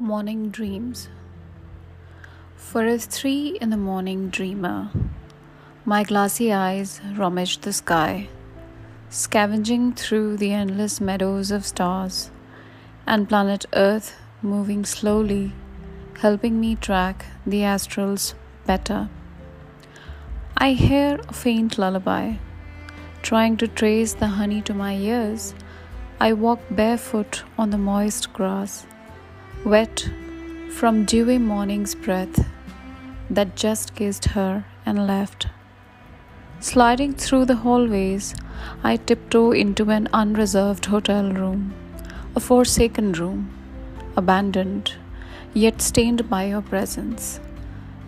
Morning Dreams. For a three in the morning dreamer, my glassy eyes rummage the sky, scavenging through the endless meadows of stars, and planet Earth moving slowly, helping me track the astrals better. I hear a faint lullaby, trying to trace the honey to my ears. I walk barefoot on the moist grass wet from dewy morning's breath that just kissed her and left. Sliding through the hallways, I tiptoe into an unreserved hotel room, a forsaken room, abandoned, yet stained by your presence.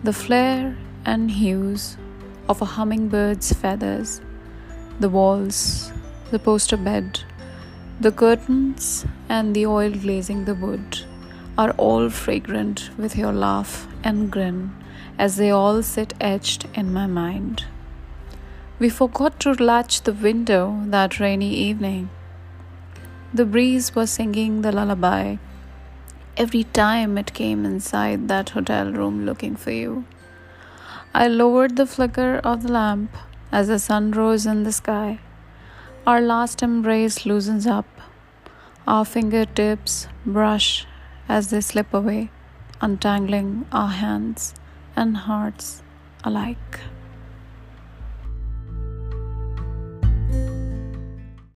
The flare and hues of a hummingbird's feathers, the walls, the poster bed, the curtains, and the oil glazing the wood are all fragrant with your laugh and grin as they all sit etched in my mind. We forgot to latch the window that rainy evening. The breeze was singing the lullaby every time it came inside that hotel room looking for you. I lowered the flicker of the lamp as the sun rose in the sky. Our last embrace loosens up. Our fingertips brush as they slip away, untangling our hands and hearts alike.